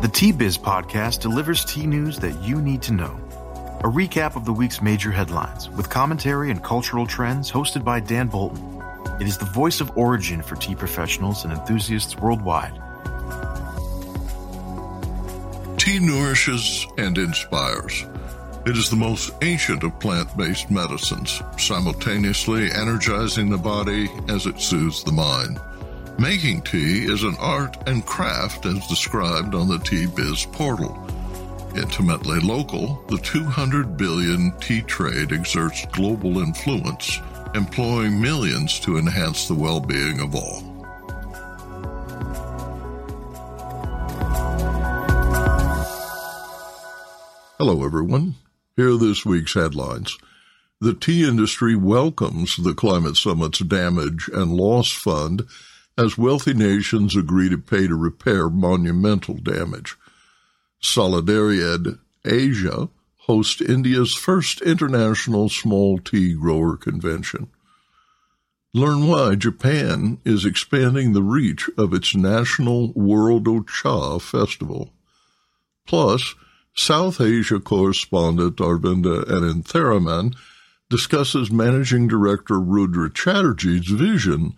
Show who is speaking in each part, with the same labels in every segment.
Speaker 1: The Tea Biz podcast delivers tea news that you need to know. A recap of the week's major headlines with commentary and cultural trends hosted by Dan Bolton. It is the voice of origin for tea professionals and enthusiasts worldwide.
Speaker 2: Tea nourishes and inspires. It is the most ancient of plant based medicines, simultaneously energizing the body as it soothes the mind. Making tea is an art and craft as described on the Tea Biz portal. Intimately local, the 200 billion tea trade exerts global influence, employing millions to enhance the well being of all. Hello, everyone. Here are this week's headlines. The tea industry welcomes the Climate Summit's Damage and Loss Fund as wealthy nations agree to pay to repair monumental damage. Solidaridad Asia hosts India's first international small tea grower convention. Learn why Japan is expanding the reach of its national World O-CHA festival. Plus, South Asia correspondent Aravinda Anantharaman discusses managing director Rudra Chatterjee's vision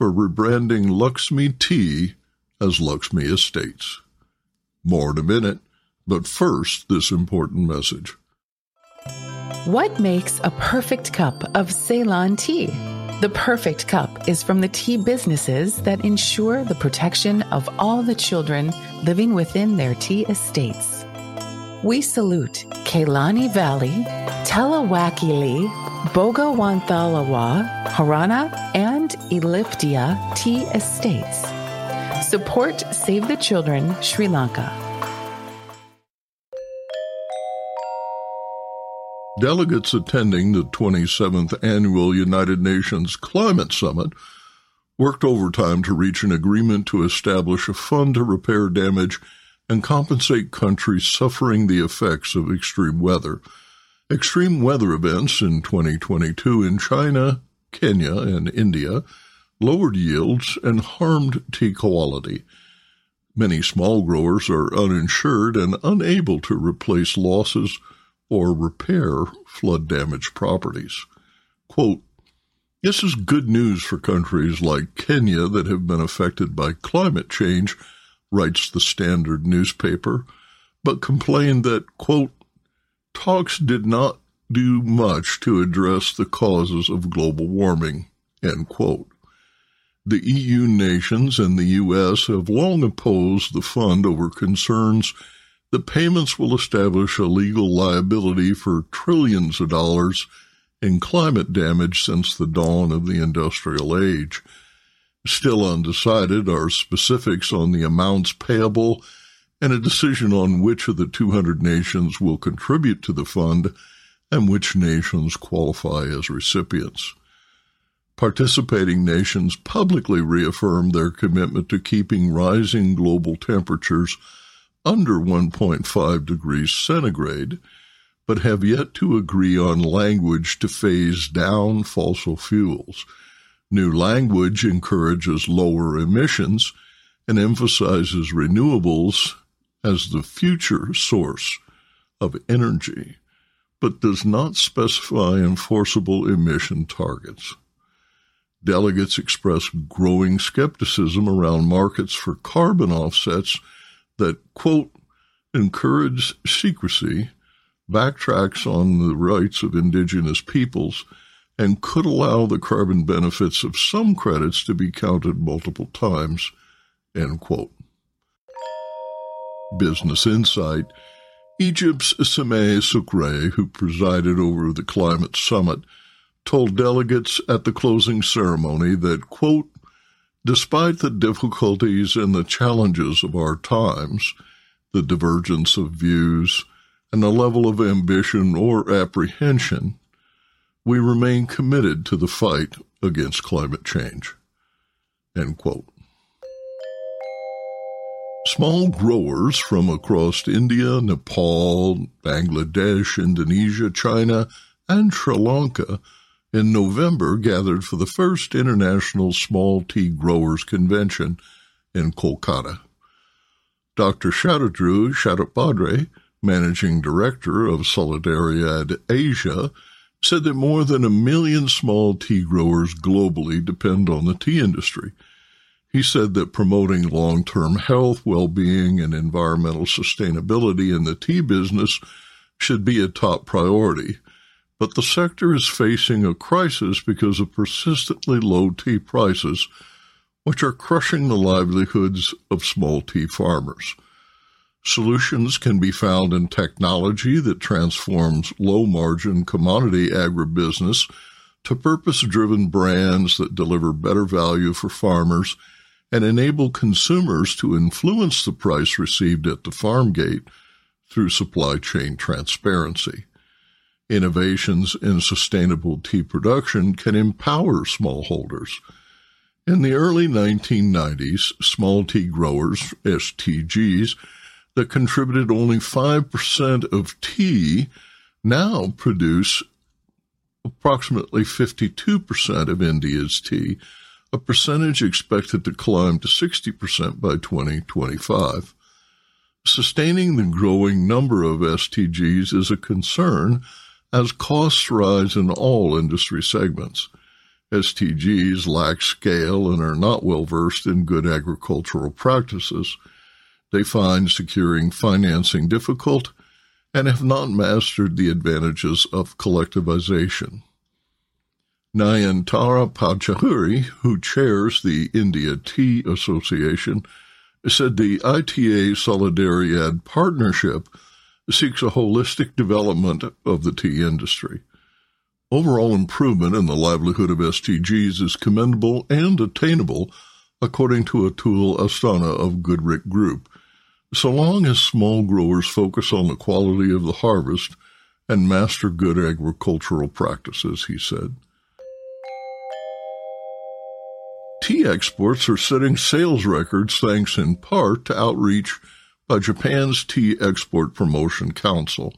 Speaker 2: for rebranding Luxmi Tea as Luxmi Estates. More in a minute, but first, this important message.
Speaker 3: What makes a perfect cup of Ceylon tea? The perfect cup is from the tea businesses that ensure the protection of all the children living within their tea estates. We salute Kelani Valley, Talawakelle, Bogawantalawa, Horana, and Elpitiya Tea Estates. Support Save the Children Sri Lanka.
Speaker 2: Delegates attending the 27th Annual United Nations Climate Summit worked overtime to reach an agreement to establish a fund to repair damage and compensate countries suffering the effects of extreme weather. Extreme weather events in 2022 in China, Kenya, and India lowered yields and harmed tea quality. Many small growers are uninsured and unable to replace losses or repair flood damaged properties. Quote, this is good news for countries like Kenya that have been affected by climate change, writes the Standard newspaper, but complained that, quote, talks did not do much to address the causes of global warming. The EU nations and the U.S. have long opposed the fund over concerns the payments will establish a legal liability for trillions of dollars in climate damage since the dawn of the industrial age. Still undecided are specifics on the amounts payable and a decision on which of the 200 nations will contribute to the fund and which nations qualify as recipients. Participating nations publicly reaffirmed their commitment to keeping rising global temperatures under 1.5 degrees centigrade, but have yet to agree on language to phase down fossil fuels. New language encourages lower emissions and emphasizes renewables as the future source of energy, but does not specify enforceable emission targets. Delegates expressed growing skepticism around markets for carbon offsets that, quote, encourage secrecy, backtracks on the rights of indigenous peoples, and could allow the carbon benefits of some credits to be counted multiple times, end quote. Business Insight, Egypt's Sameh Shoukry, who presided over the climate summit, told delegates at the closing ceremony that, quote, Despite the difficulties and the challenges of our times, the divergence of views, and the level of ambition or apprehension, we remain committed to the fight against climate change. End quote. Small growers from across India, Nepal, Bangladesh, Indonesia, China, and Sri Lanka in November gathered for the first International Small Tea Growers Convention in Kolkata. Dr. Shatadru Chattopadhyay, managing director of Solidaridad Asia, said that more than a million small tea growers globally depend on the tea industry. He said that promoting long term health, well being, and environmental sustainability in the tea business should be a top priority. But the sector is facing a crisis because of persistently low tea prices, which are crushing the livelihoods of small tea farmers. Solutions can be found in technology that transforms low margin commodity agribusiness to purpose driven brands that deliver better value for farmers and enable consumers to influence the price received at the farm gate through supply chain transparency. Innovations in sustainable tea production can empower smallholders. In the early 1990s, small tea growers, STGs, that contributed only 5% of tea now produce approximately 52% of India's tea, a percentage expected to climb to 60% by 2025. Sustaining the growing number of STGs is a concern as costs rise in all industry segments. STGs lack scale and are not well versed in good agricultural practices. They find securing financing difficult and have not mastered the advantages of collectivization. Nayantara Palchoudhuri, who chairs the India Tea Association, said the ITA Solidaridad partnership seeks a holistic development of the tea industry. Overall improvement in the livelihood of STGs is commendable and attainable, according to Atul Asthana of Goodricke Group, so long as small growers focus on the quality of the harvest and master good agricultural practices, he said. Tea exports are setting sales records thanks in part to outreach by Japan's Tea Export Promotion Council.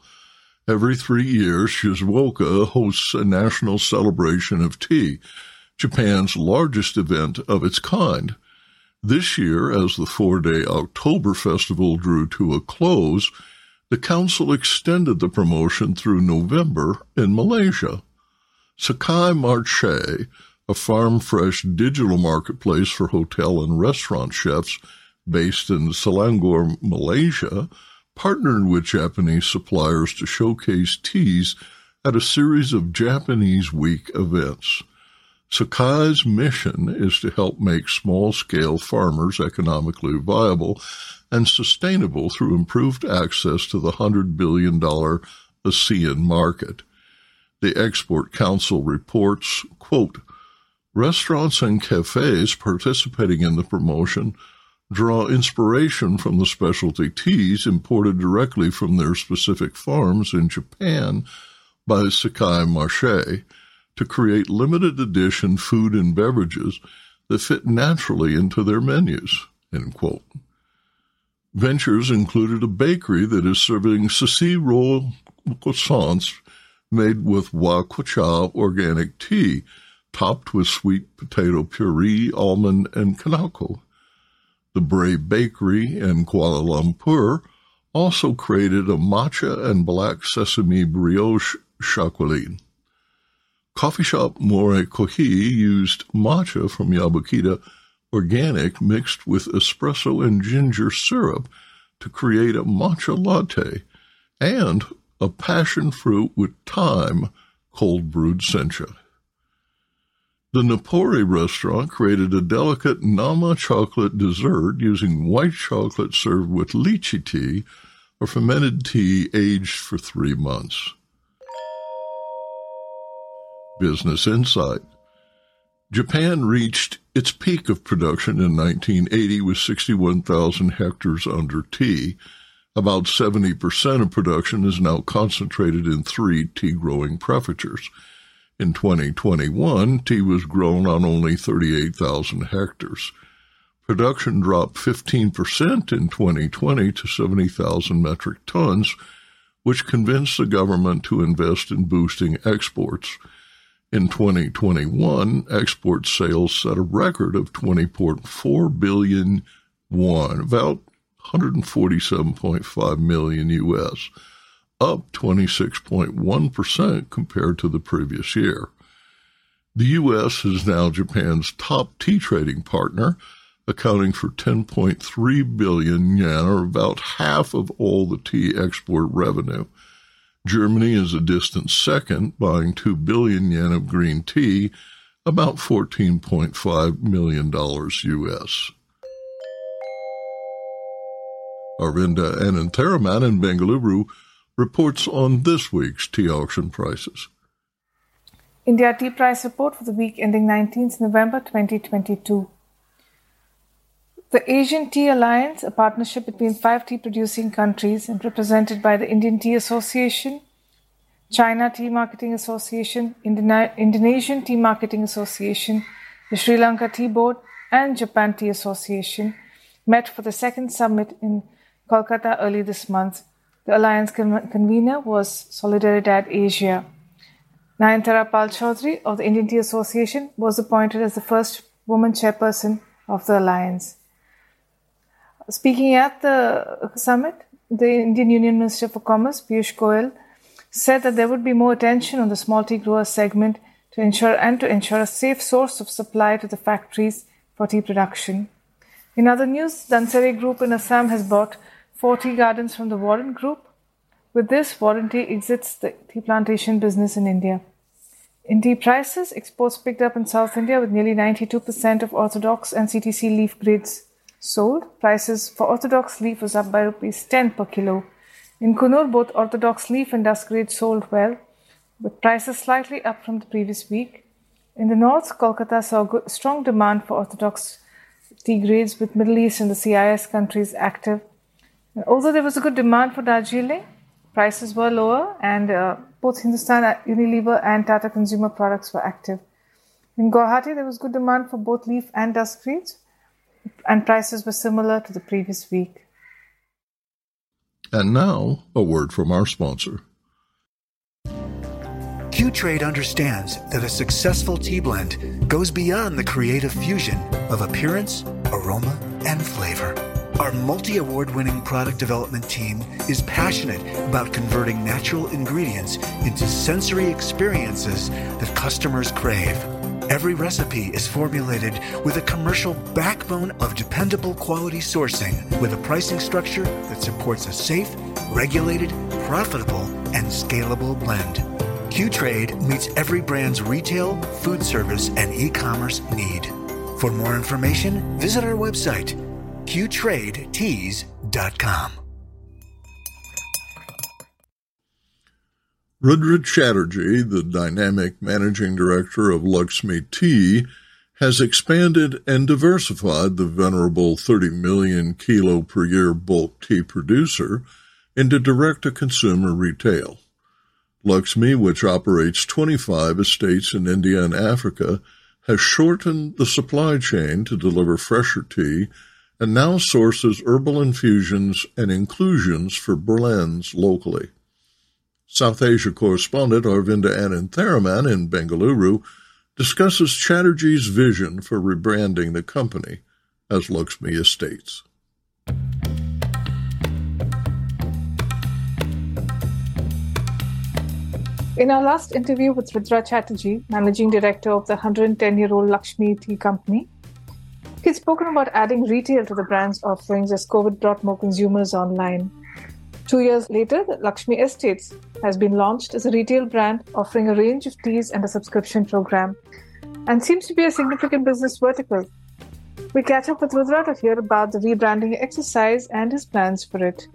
Speaker 2: Every three years, Shizuoka hosts a national celebration of tea, Japan's largest event of its kind. This year, as the four day October Festival drew to a close, the Council extended the promotion through November in Malaysia. Sakai Marche, a farm fresh digital marketplace for hotel and restaurant chefs based in Selangor, Malaysia, partnered with Japanese suppliers to showcase teas at a series of Japanese Week events. Sakai's mission is to help make small scale farmers economically viable and sustainable through improved access to the $100 billion ASEAN market. The Export Council reports, quote, Restaurants and cafes participating in the promotion draw inspiration from the specialty teas imported directly from their specific farms in Japan by Sakai Marche to create limited edition food and beverages that fit naturally into their menus. Ventures included a bakery that is serving sisi roll croissants made with Wa kucha organic tea, topped with sweet potato puree, almond, and kinako. The Brave Bakery in Kuala Lumpur also created a matcha and black sesame brioche shakuelin. Coffee shop More Kohi used matcha from Yabukita organic mixed with espresso and ginger syrup to create a matcha latte and a passion fruit with thyme cold brewed sencha. The Napori restaurant created a delicate Nama chocolate dessert using white chocolate served with lychee tea or fermented tea aged for three months. Business Insight. Japan reached its peak of production in 1980 with 61,000 hectares under tea. About 70% of production is now concentrated in three tea growing prefectures. In 2021, tea was grown on only 38,000 hectares. Production dropped 15% in 2020 to 70,000 metric tons, which convinced the government to invest in boosting exports. In 2021, export sales set a record of 20.4 billion won, about 147.5 million US, up 26.1% compared to the previous year. The U.S. is now Japan's top tea trading partner, accounting for 10.3 billion yen, or about half of all the tea export revenue. Germany is a distant second, buying 2 billion yen of green tea, about $14.5 million US. Aravinda Anantharaman in Bengaluru reports on this week's tea auction prices.
Speaker 4: India Tea Price Report for the week ending 19th November 2022. The Asian Tea Alliance, a partnership between five tea producing countries and represented by the Indian Tea Association, China Tea Marketing Association, Indonesian Tea Marketing Association, the Sri Lanka Tea Board, and Japan Tea Association, met for the second summit in Kolkata early this month. The alliance convener was Solidaridad Asia. Nayantara Palchoudhuri of the Indian Tea Association was appointed as the first woman chairperson of the alliance. Speaking at the summit, the Indian Union Minister for Commerce, Piyush Goyal, said that there would be more attention on the small tea grower segment to ensure and to ensure a safe source of supply to the factories for tea production. In other news, Dhunseri Group in Assam has bought 4 tea gardens from the Warren Group. With this, Warren Tea exits the tea plantation business in India. In tea prices, exports picked up in South India with nearly 92% of orthodox and CTC leaf grades sold. Prices for orthodox leaf was up by rupees 10 per kilo. In Coonoor, both orthodox leaf and dust grades sold well, with prices slightly up from the previous week. In the north, Kolkata saw good, strong demand for orthodox tea grades, with Middle East and the CIS countries active. And although there was a good demand for Darjeeling, prices were lower, and uh, both Hindustan Unilever and Tata Consumer Products were active. In Guwahati, there was good demand for both leaf and dust grades, and prices were similar to the previous week.
Speaker 2: And now, a word from our sponsor.
Speaker 5: Q-Trade understands that a successful tea blend goes beyond the creative fusion of appearance, aroma, and flavor. Our multi award winning product development team is passionate about converting natural ingredients into sensory experiences that customers crave. Every recipe is formulated with a commercial backbone of dependable quality sourcing with a pricing structure that supports a safe, regulated, profitable, and scalable blend. Q-Trade meets every brand's retail, food service, and e-commerce need. For more information, visit our website, qtradeteas.com.
Speaker 2: Rudra Chatterjee, the dynamic managing director of Luxmi Tea, has expanded and diversified the venerable 30 million kilo per year bulk tea producer into direct to consumer retail. Luxmi, which operates 25 estates in India and Africa, has shortened the supply chain to deliver fresher tea and now sources herbal infusions and inclusions for blends locally. South Asia correspondent Aravinda Anantharaman in Bengaluru discusses Chatterjee's vision for rebranding the company as Luxmi Estates.
Speaker 4: In our last interview with Rudra Chatterjee, managing director of the 110 year old Luxmi Tea Company, he'd spoken about adding retail to the brand's offerings as COVID brought more consumers online. Two years later, Luxmi Estates has been launched as a retail brand offering a range of teas and a subscription program and seems to be a significant business vertical. We catch up with Rudra to hear about the rebranding exercise and his plans for it.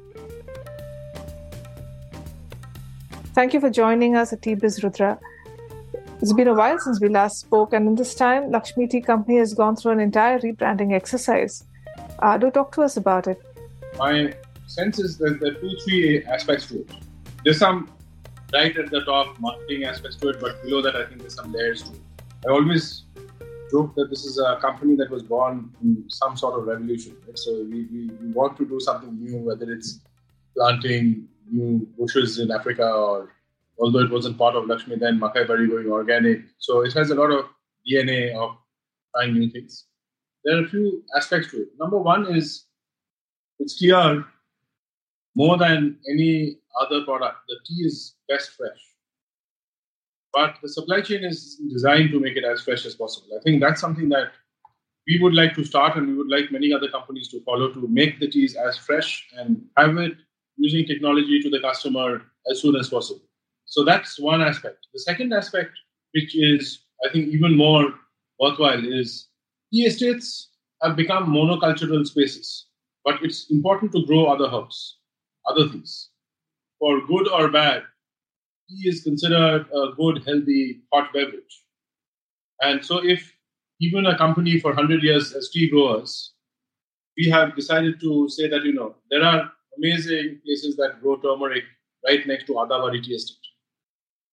Speaker 4: Thank you for joining us at Tea Biz Rudra. It's been a while since we last spoke, and in this time, Luxmi Tea Company has gone through an entire rebranding exercise. Uh, do talk to us about it.
Speaker 6: My sense is that there are two, three aspects to it. There's some right at the top marketing aspects to it, but below that, I think there's some layers to it. I always joke that this is a company that was born in some sort of revolution. Right? So we, we, we want to do something new, whether it's planting new bushes in Africa or although it wasn't part of Luxmi then, Makaibari going organic. So it has a lot of DNA of trying new things. There are a few aspects to it. Number one is it's clear more than any other product, the tea is best fresh. But the supply chain is designed to make it as fresh as possible. I think that's something that we would like to start and we would like many other companies to follow to make the teas as fresh and have it using technology to the customer as soon as possible. So that's one aspect. The second aspect, which is I think even more worthwhile, is tea estates have become monocultural spaces, but it's important to grow other herbs, other things. For good or bad, tea is considered a good, healthy, hot beverage. And so, if even a company for 100 years as tea growers, we have decided to say that, you know, there are amazing places that grow turmeric right next to Adabari tea estate.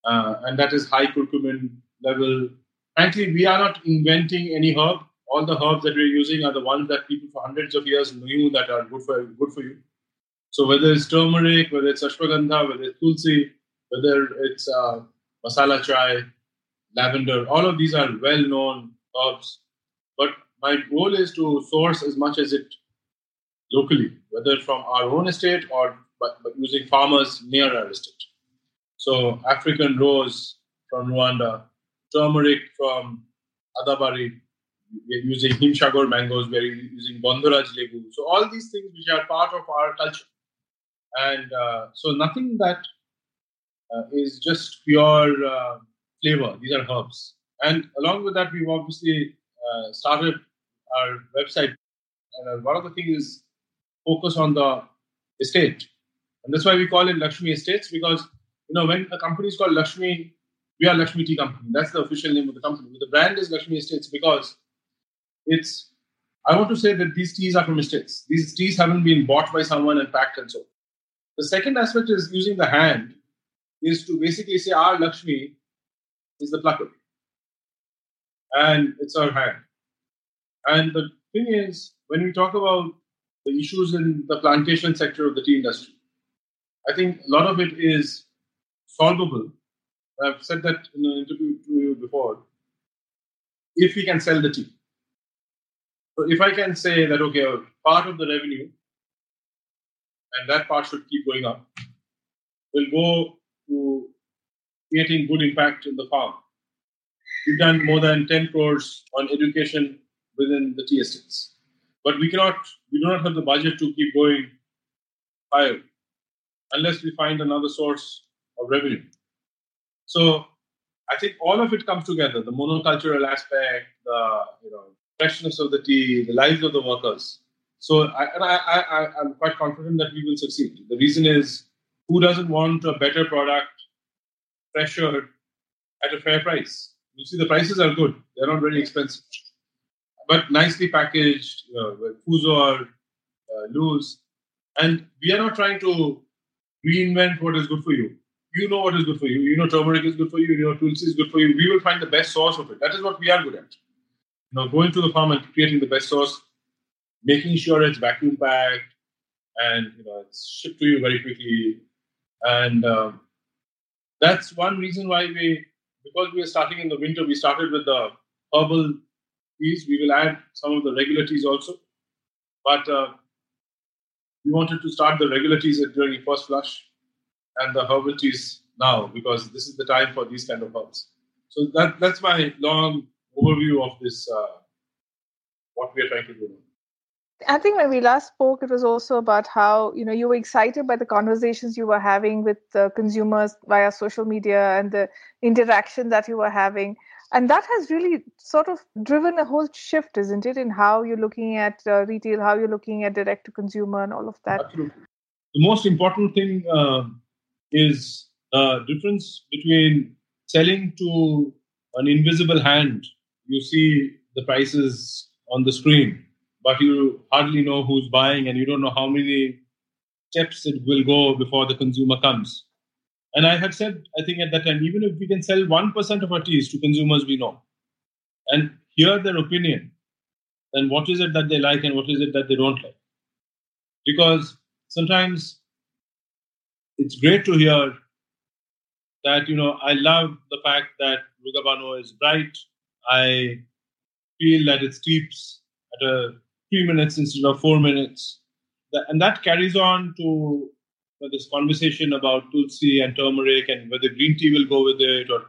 Speaker 6: Uh, and that is high curcumin level. Frankly, we are not inventing any herb. All the herbs that we're using are the ones that people for hundreds of years knew that are good for good for you. So whether it's turmeric, whether it's ashwagandha, whether it's tulsi, whether it's uh, masala chai, lavender, all of these are well-known herbs. But my goal is to source as much as it locally, whether from our own estate or but, but using farmers near our estate. So African rose from Rwanda, turmeric from Adabari, we're using Himsagar mangoes, we're using Bondharaj legu. So all these things which are part of our culture. And uh, so nothing that uh, is just pure uh, flavor. These are herbs. And along with that, we've obviously uh, started our website. And uh, one of the things is focus on the estate. And that's why we call it Luxmi Estates because, know, when a company is called Luxmi, we are Luxmi Tea Company. That's the official name of the company. The brand is Luxmi Estates because it's, I want to say that these teas are from estates. These teas haven't been bought by someone and packed and so. The second aspect is using the hand is to basically say our Lakshmi is the plucker. And it's our hand. And the thing is, when we talk about the issues in the plantation sector of the tea industry, I think a lot of it is solvable. I've said that in an interview to you before. If we can sell the tea. So if I can say that, okay, part of the revenue, and that part should keep going up, will go to creating good impact in the farm. We've done more than 10 crores on education within the estates. But we cannot, we do not have the budget to keep going higher unless we find another source of revenue. So I think all of it comes together the monocultural aspect, the you know, freshness of the tea, the lives of the workers. So I, and I, I, I'm quite confident that we will succeed. The reason is who doesn't want a better product, fresher, at a fair price? You see, the prices are good. They're not very expensive, but nicely packaged, you know, with Fusor, uh, loose. And we are not trying to reinvent what is good for you. You know what is good for you. You know turmeric is good for you. You know tulsi is good for you. We will find the best source of it. That is what we are good at. You know, going to the farm and creating the best source, making sure it's vacuum packed, and you know it's shipped to you very quickly. And um, that's one reason why we, because we are starting in the winter, we started with the herbal teas. We will add some of the regular teas also, but uh, we wanted to start the regular teas during first flush and the herbal teas now because this is the time for these kind of herbs. So that that's my long overview of this, uh, what we are trying to do.
Speaker 4: I think when we last spoke, it was also about how you know you were excited by the conversations you were having with the consumers via social media and the interaction that you were having, and that has really sort of driven a whole shift, isn't it, in how you're looking at uh, retail, how you're looking at direct to consumer, and all of that.
Speaker 6: Absolutely. The most important thing uh, is the difference between selling to an invisible hand. You see the prices on the screen, but you hardly know who's buying, and you don't know how many steps it will go before the consumer comes. And I had said, I think at that time, even if we can sell 1% of our teas to consumers we know and hear their opinion, then what is it that they like and what is it that they don't like? Because sometimes it's great to hear that, you know, I love the fact that Rugabano is bright. I feel that it sleeps at a three minutes instead of four minutes. And that carries on to this conversation about tulsi and turmeric and whether green tea will go with it or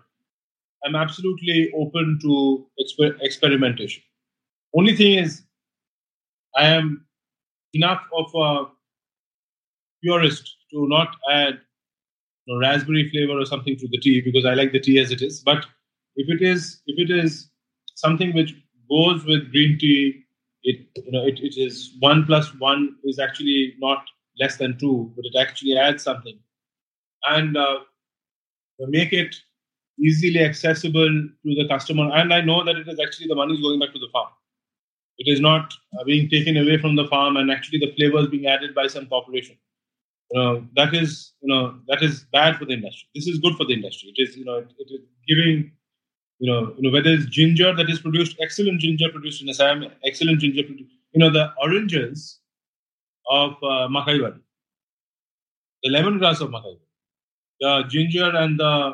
Speaker 6: i'm absolutely open to exper- experimentation only thing is i am enough of a purist to not add you know, raspberry flavor or something to the tea because i like the tea as it is but if it is if it is something which goes with green tea it you know it, it is one plus one is actually not less than two, but it actually adds something. And uh, make it easily accessible to the customer. And I know that it is actually the money is going back to the farm. It is not uh, being taken away from the farm and actually the flavor is being added by some corporation. You know, that is, you know, that is bad for the industry. This is good for the industry. It is, you know, it, it is giving, you know, you know, whether it's ginger that is produced, excellent ginger produced in Assam, excellent ginger produced, you know, the oranges of uh, Makai the lemongrass of Makai the ginger and the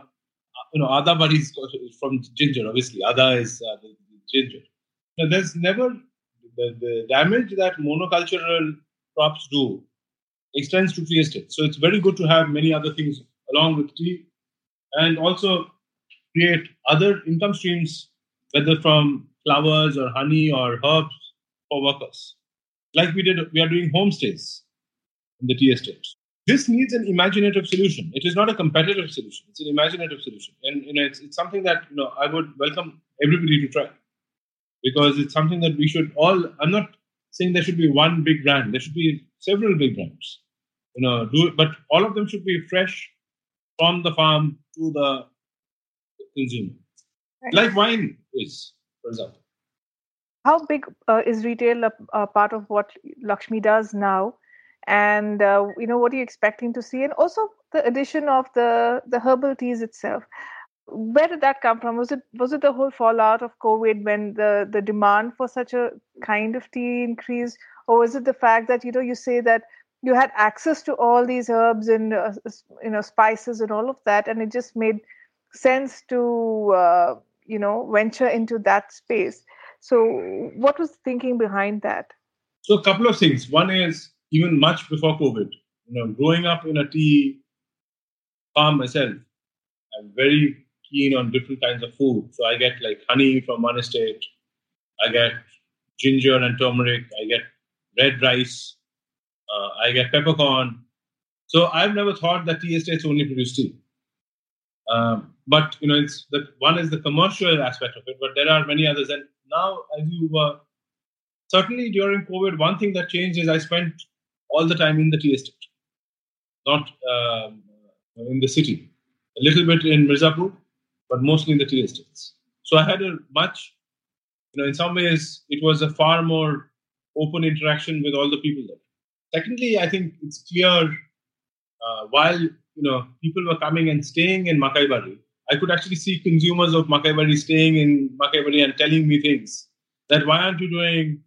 Speaker 6: you know Ada is from ginger. Obviously, Ada is uh, the, the ginger. Now, there's never the, the damage that monocultural crops do extends to tea estate. So it's very good to have many other things along with tea, and also create other income streams, whether from flowers or honey or herbs for workers like we did, we are doing homestays in the tea estate. This needs an imaginative solution. It is not a competitive solution. It's an imaginative solution, and you know, it's, it's something that you know I would welcome everybody to try because it's something that we should all. I'm not saying there should be one big brand. There should be several big brands. You know, do it, but all of them should be fresh from the farm to the consumer, right. like wine is, for example
Speaker 4: how big uh, is retail a, a, part of what Luxmi does now? And uh, you know, what are you expecting to see? And also the addition of the the herbal teas itself. Where did that come from? Was it was it the whole fallout of COVID when the the demand for such a kind of tea increased, or was it the fact that you know you say that you had access to all these herbs and uh, you know spices and all of that, and it just made sense to uh, you know venture into that space so, what was the thinking behind that?
Speaker 6: So, a couple of things. One is even much before COVID, you know, growing up in a tea farm myself, I'm very keen on different kinds of food. So, I get like honey from one estate, I get ginger and turmeric, I get red rice, uh, I get peppercorn. So, I've never thought that tea estates only produce tea. Um, but you know, it's the one is the commercial aspect of it, but there are many others. And now, as you were certainly during COVID, one thing that changed is I spent all the time in the tea estate, not um, in the city. A little bit in Mirzapur, but mostly in the tea estates. So I had a much, you know, in some ways, it was a far more open interaction with all the people there. Secondly, I think it's clear uh, while you know people were coming and staying in Makaibari, I could actually see consumers of Makaibari staying in Makaibari and telling me things that why aren't you doing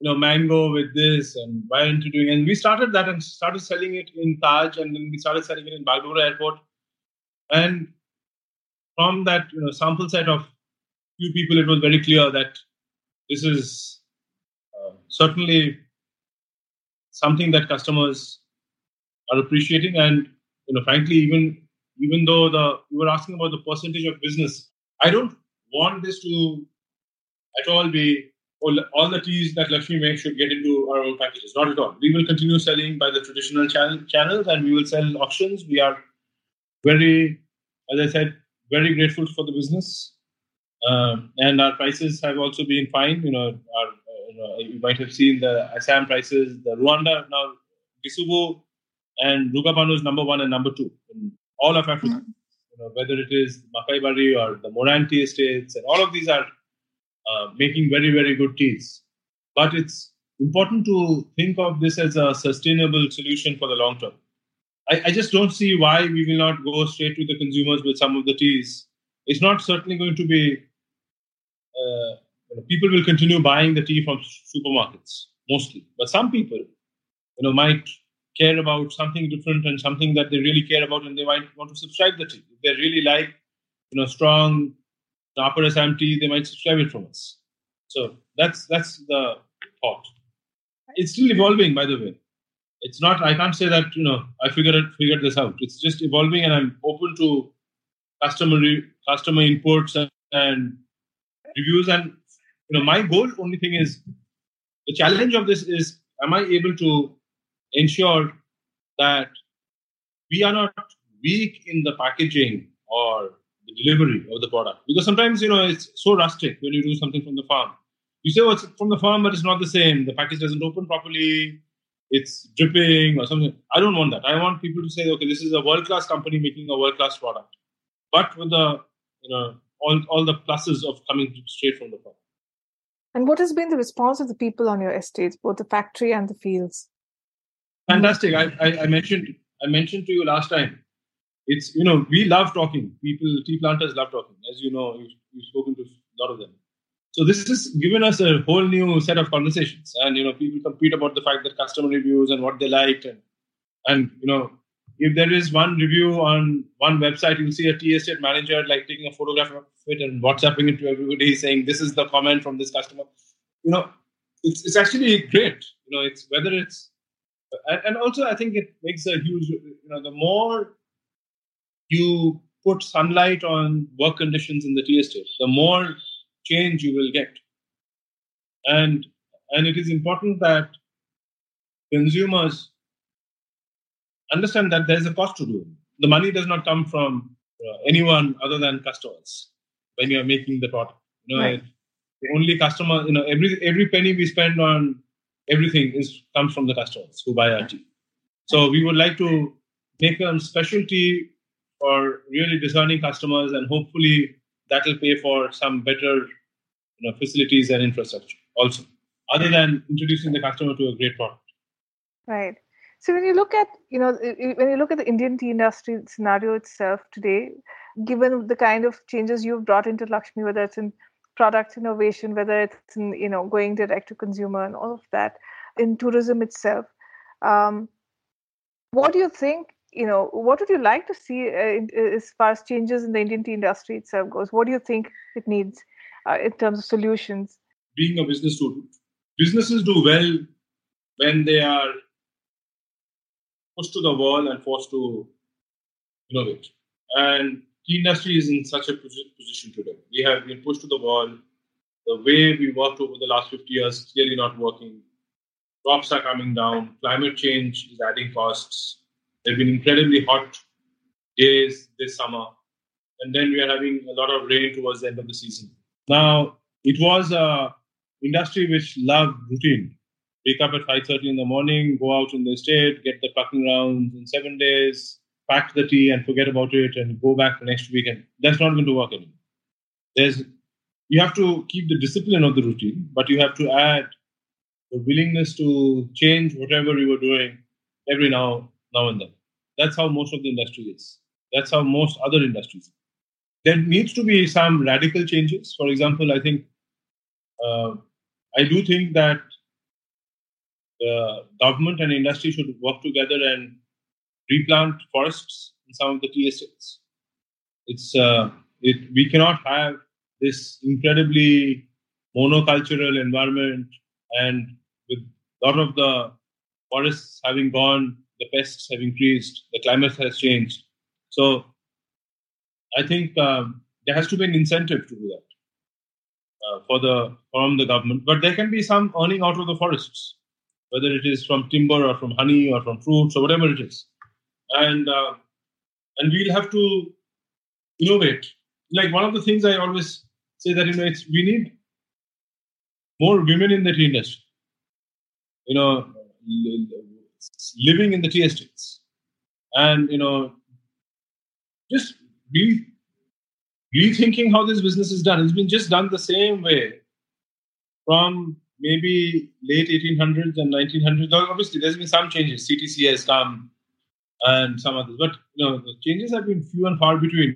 Speaker 6: you know mango with this and why aren't you doing and we started that and started selling it in Taj and then we started selling it in Bagdogra airport and from that you know sample set of few people it was very clear that this is certainly something that customers are appreciating and you know frankly even even though the you were asking about the percentage of business, I don't want this to at all be all, all the teas that Luxmi makes should get into our own packages. Not at all. We will continue selling by the traditional channel, channels and we will sell auctions. We are very, as I said, very grateful for the business. Um, and our prices have also been fine. You know, our, you, know, you might have seen the Assam prices, the Rwanda now, Kisubu and Rugabano is number one and number two in all of Africa. you know, whether it is Makaibari or the Moranti estates, and all of these are uh, making very, very good teas. But it's important to think of this as a sustainable solution for the long term. I, I, just don't see why we will not go straight to the consumers with some of the teas. It's not certainly going to be. Uh, people will continue buying the tea from supermarkets mostly, but some people, you know, might care about something different and something that they really care about, and they might want to subscribe the tea. If they really like, you know, strong Upper Assam tea, they might subscribe it from us. So that's that's the thought. It's still evolving, by the way. It's not. I can't say that you know I figured it, figured this out. It's just evolving, and I'm open to customer customer inputs and, and reviews. And you know, my goal only thing is the challenge of this is: am I able to ensure that we are not weak in the packaging or the delivery of the product? Because sometimes you know it's so rustic when you do something from the farm. You say, "Oh, it's from the farm, but it's not the same. The package doesn't open properly." it's dripping or something. I don't want that. I want people to say, okay, this is a world class company making a world class product, but with the you know all all the pluses of coming straight from the farm.
Speaker 4: And what has been the response of the people on your estates, both the factory and the fields?
Speaker 6: Fantastic. I, I, I mentioned I mentioned to you last time. It's you know we love talking. People, tea planters love talking. As you know, you've, you've spoken to a lot of them. So this has given us a whole new set of conversations, and you know, people compete about the fact that customer reviews and what they liked, and and you know, if there is one review on one website, you'll see a tea manager like taking a photograph of it and WhatsApping it to everybody, saying this is the comment from this customer. You know, it's it's actually great. You know, it's whether it's and, and also I think it makes a huge. You know, the more you put sunlight on work conditions in the tea the more change you will get. And, and it is important that consumers understand that there is a cost to do. The money does not come from uh, anyone other than customers when you are making the product. You know, right. the only customer, you know, every every penny we spend on everything is comes from the customers who buy our tea. So we would like to make a specialty for really discerning customers, and hopefully that will pay for some better you know, facilities and infrastructure also, other than introducing the customer to a great product.
Speaker 4: Right. So when you look at you know when you look at the Indian tea industry scenario itself today, given the kind of changes you've brought into Luxmi, whether it's in product innovation, whether it's in you know going direct to consumer and all of that, in tourism itself, um, what do you think you know what would you like to see uh, uh, as far as changes in the indian tea industry itself goes? What do you think it needs uh, in terms of solutions?
Speaker 6: Being a business student businesses do well when they are pushed to the wall and forced to innovate. And the industry is in such a position today. We have been pushed to the wall the way we worked over the last 50 years is clearly not working. Crops are coming down. Climate change is adding costs. There have been incredibly hot days this summer, and then we are having a lot of rain towards the end of the season. Now, it was a industry which loved routine. Wake up at 5.30 in the morning, go out in the estate, get the plucking rounds in seven days, pack the tea and forget about it and go back the next weekend. That's not going to work anymore. There's, you have to keep the discipline of the routine, but you have to add the willingness to change whatever you were doing every now now and then. That's how most of the industry is. That's how most other industries. There needs to be some radical changes. For example, I think uh, I do think that the government and industry should work together and replant forests in some of the tea estates. It's uh, it, we cannot have this incredibly monocultural environment and with a lot of the forests having gone the pests have increased, the climate has changed. So I think um, there has to be an incentive to do that uh, for the from the government. But there can be some earning out of the forests, whether it is from timber or from honey or from fruits or whatever it is, and uh, and we'll have to innovate. Like one of the things I always say that you know it's we need more women in the tea industry. You know, living in the tea estates and you know just re, rethinking how this business is done. It's been just done the same way from maybe late 1800s and 1900s. Obviously, there's been some changes. CTC has come and some others, but you know the changes have been few and far between.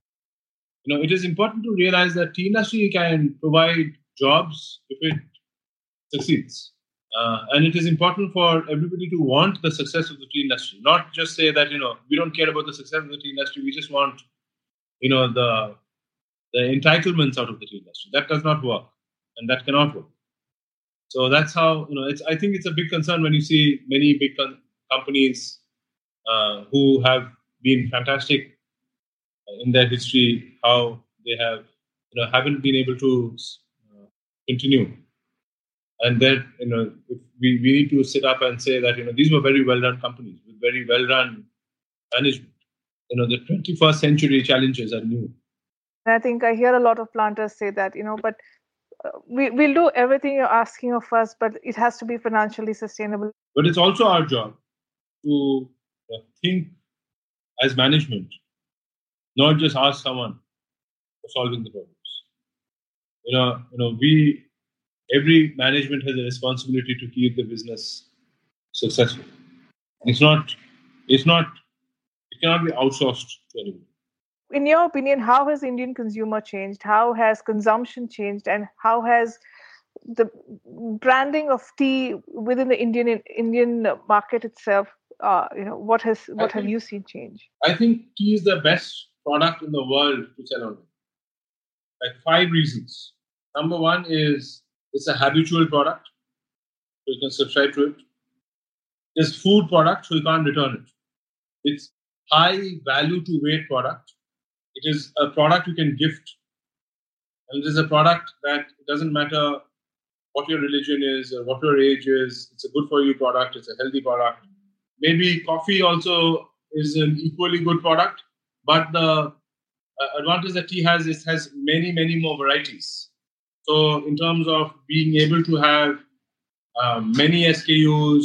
Speaker 6: You know, it is important to realize that tea industry can provide jobs if it succeeds. Uh, and it is important for everybody to want the success of the tea industry, not just say that you know we don't care about the success of the tea industry. We just want you know the the entitlements out of the tea industry. That does not work, and that cannot work. So that's how you know. It's I think it's a big concern when you see many big com- companies uh, who have been fantastic in their history, how they have you know haven't been able to uh, continue and that you know we, we need to sit up and say that you know these were very well run companies with very well run management you know the 21st century challenges are new
Speaker 4: i think i hear a lot of planters say that you know but we, we'll do everything you're asking of us but it has to be financially sustainable
Speaker 6: but it's also our job to uh, think as management not just ask someone for solving the problems you know you know we every management has a responsibility to keep the business successful. It's not, it's not, it cannot be outsourced to anyone.
Speaker 4: In your opinion, how has Indian consumer changed? How has consumption changed, and how has the branding of tea within the Indian Indian market itself? Uh, you know, what has what have you seen change?
Speaker 6: I think tea is the best product in the world to sell online. Like five reasons. Number one is it's a habitual product, so you can subscribe to it. It's food product, so you can't return it. It's high value to weight product. It is a product you can gift. And it is a product that doesn't matter what your religion is or what your age is. It's a good for you product. It's a healthy product. Maybe coffee also is an equally good product, but the uh, advantage that tea has is has many many more varieties. So, in terms of being able to have um, many SKUs,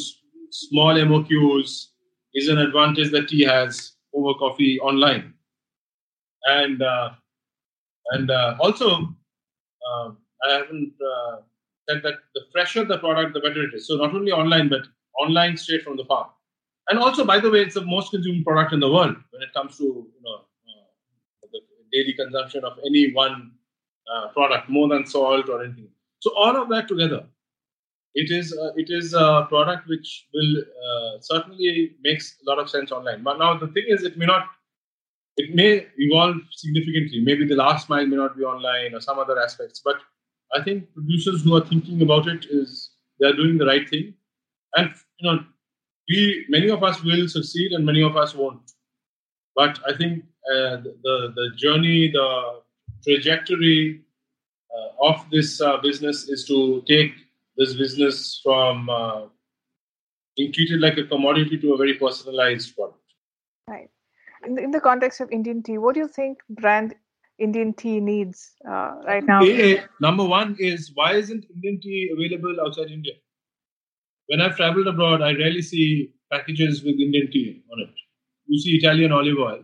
Speaker 6: small MOQs, is an advantage that tea has over coffee online. And uh, and uh, also, uh, I haven't uh, said that the fresher the product, the better it is. So not only online, but online straight from the farm. And also, by the way, it's the most consumed product in the world when it comes to you know uh, the daily consumption of any one uh, product more than salt or anything. So all of that together, it is uh, it is a product which will uh, certainly makes a lot of sense online. But now the thing is, it may not. It may evolve significantly. Maybe the last mile may not be online or some other aspects. But I think producers who are thinking about it is they are doing the right thing, and you know, we many of us will succeed and many of us won't. But I think uh, the the journey, the trajectory uh, of this uh, business is to take this business from uh, being treated like a commodity to a very personalized product.
Speaker 4: In the, in the context of Indian tea, what do you think brand Indian tea needs uh, right now?
Speaker 6: A, number one is why isn't Indian tea available outside India? When I've traveled abroad, I rarely see packages with Indian tea on it. You see Italian olive oil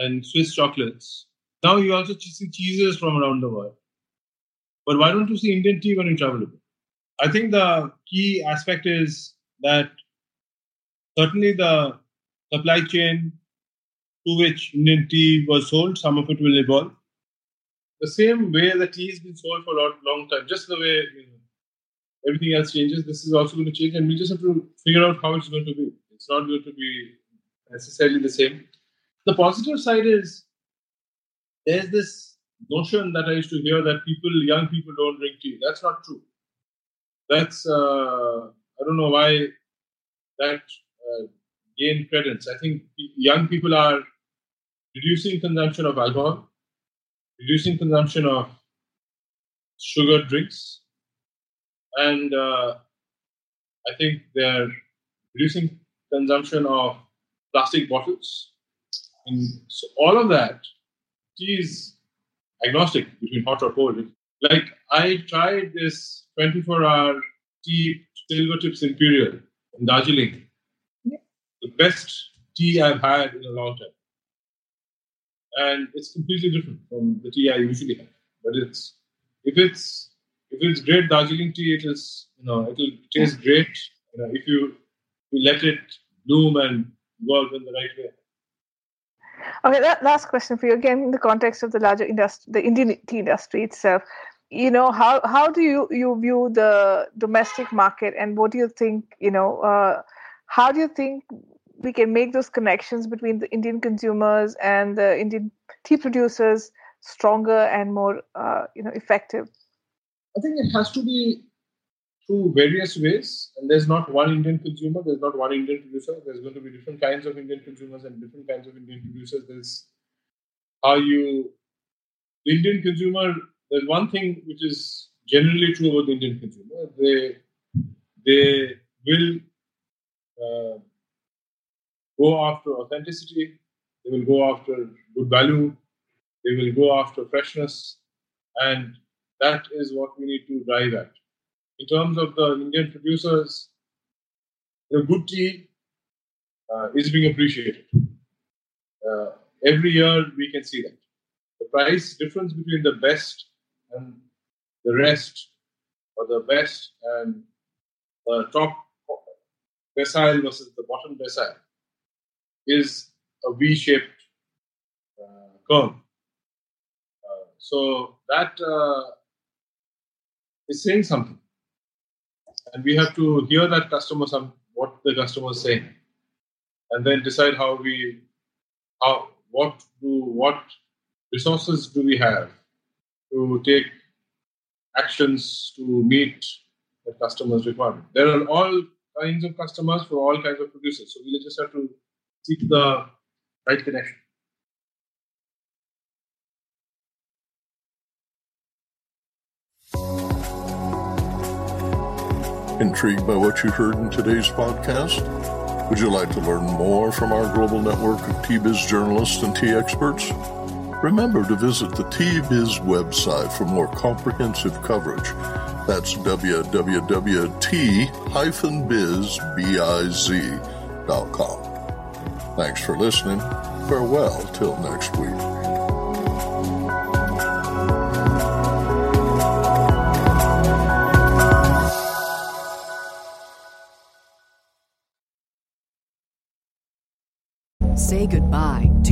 Speaker 6: and Swiss chocolates now you also see cheeses from around the world. But why don't you see Indian tea when you travel abroad? I think the key aspect is that certainly the supply chain to which Indian tea was sold, some of it will evolve. The same way the tea has been sold for a long, long time, just the way you know, everything else changes, this is also going to change, and we just have to figure out how it's going to be. It's not going to be necessarily the same. The positive side is there's this notion that I used to hear that people, young people, don't drink tea. That's not true. That's uh, I don't know why that uh, gained credence. I think young people are reducing consumption of alcohol, reducing consumption of sugar drinks, and uh, I think they're reducing consumption of plastic bottles. And so all of that tea is agnostic between hot or cold. Like I tried this 24 hour tea silver tips Imperial in Darjeeling. Yeah. The best tea I've had in a long time. And it's completely different from the tea I usually have. But it's if it's if it's great Darjeeling tea, it is you know it will taste great. You know, if you, you let it bloom and evolve in the right way.
Speaker 4: Okay, that last question for you again in the context of the larger industry, the Indian tea industry itself. You know, how how do you you view the domestic market, and what do you think? You know, uh, how do you think we can make those connections between the Indian consumers and the Indian tea producers stronger and more, uh, you know, effective?
Speaker 6: I think it has to be through various ways. And there's not one Indian consumer, there's not one Indian producer. There's going to be different kinds of Indian consumers and different kinds of Indian producers. There's how you, the Indian consumer, there's one thing which is generally true about the Indian consumer. They, they will uh, go after authenticity, they will go after good value, they will go after freshness, and that is what we need to drive at. In terms of the Indian producers, the good tea uh, is being appreciated. Uh, every year we can see that. The price difference between the best and the rest, or the best and the top decile versus the bottom decile, is a V shaped uh, curve. Uh, so that uh, is saying something. And we have to hear that customer some what the customer is saying. And then decide how we how what do what resources do we have to take actions to meet the customer's requirement. There are all kinds of customers for all kinds of producers. So we just have to seek the right connection
Speaker 2: Intrigued by what you heard in today's podcast? Would you like to learn more from our global network of Tea Biz journalists and tea experts? Remember to visit the Tea Biz website for more comprehensive coverage. That's www.t-biz.com. Thanks for listening. Farewell till next week.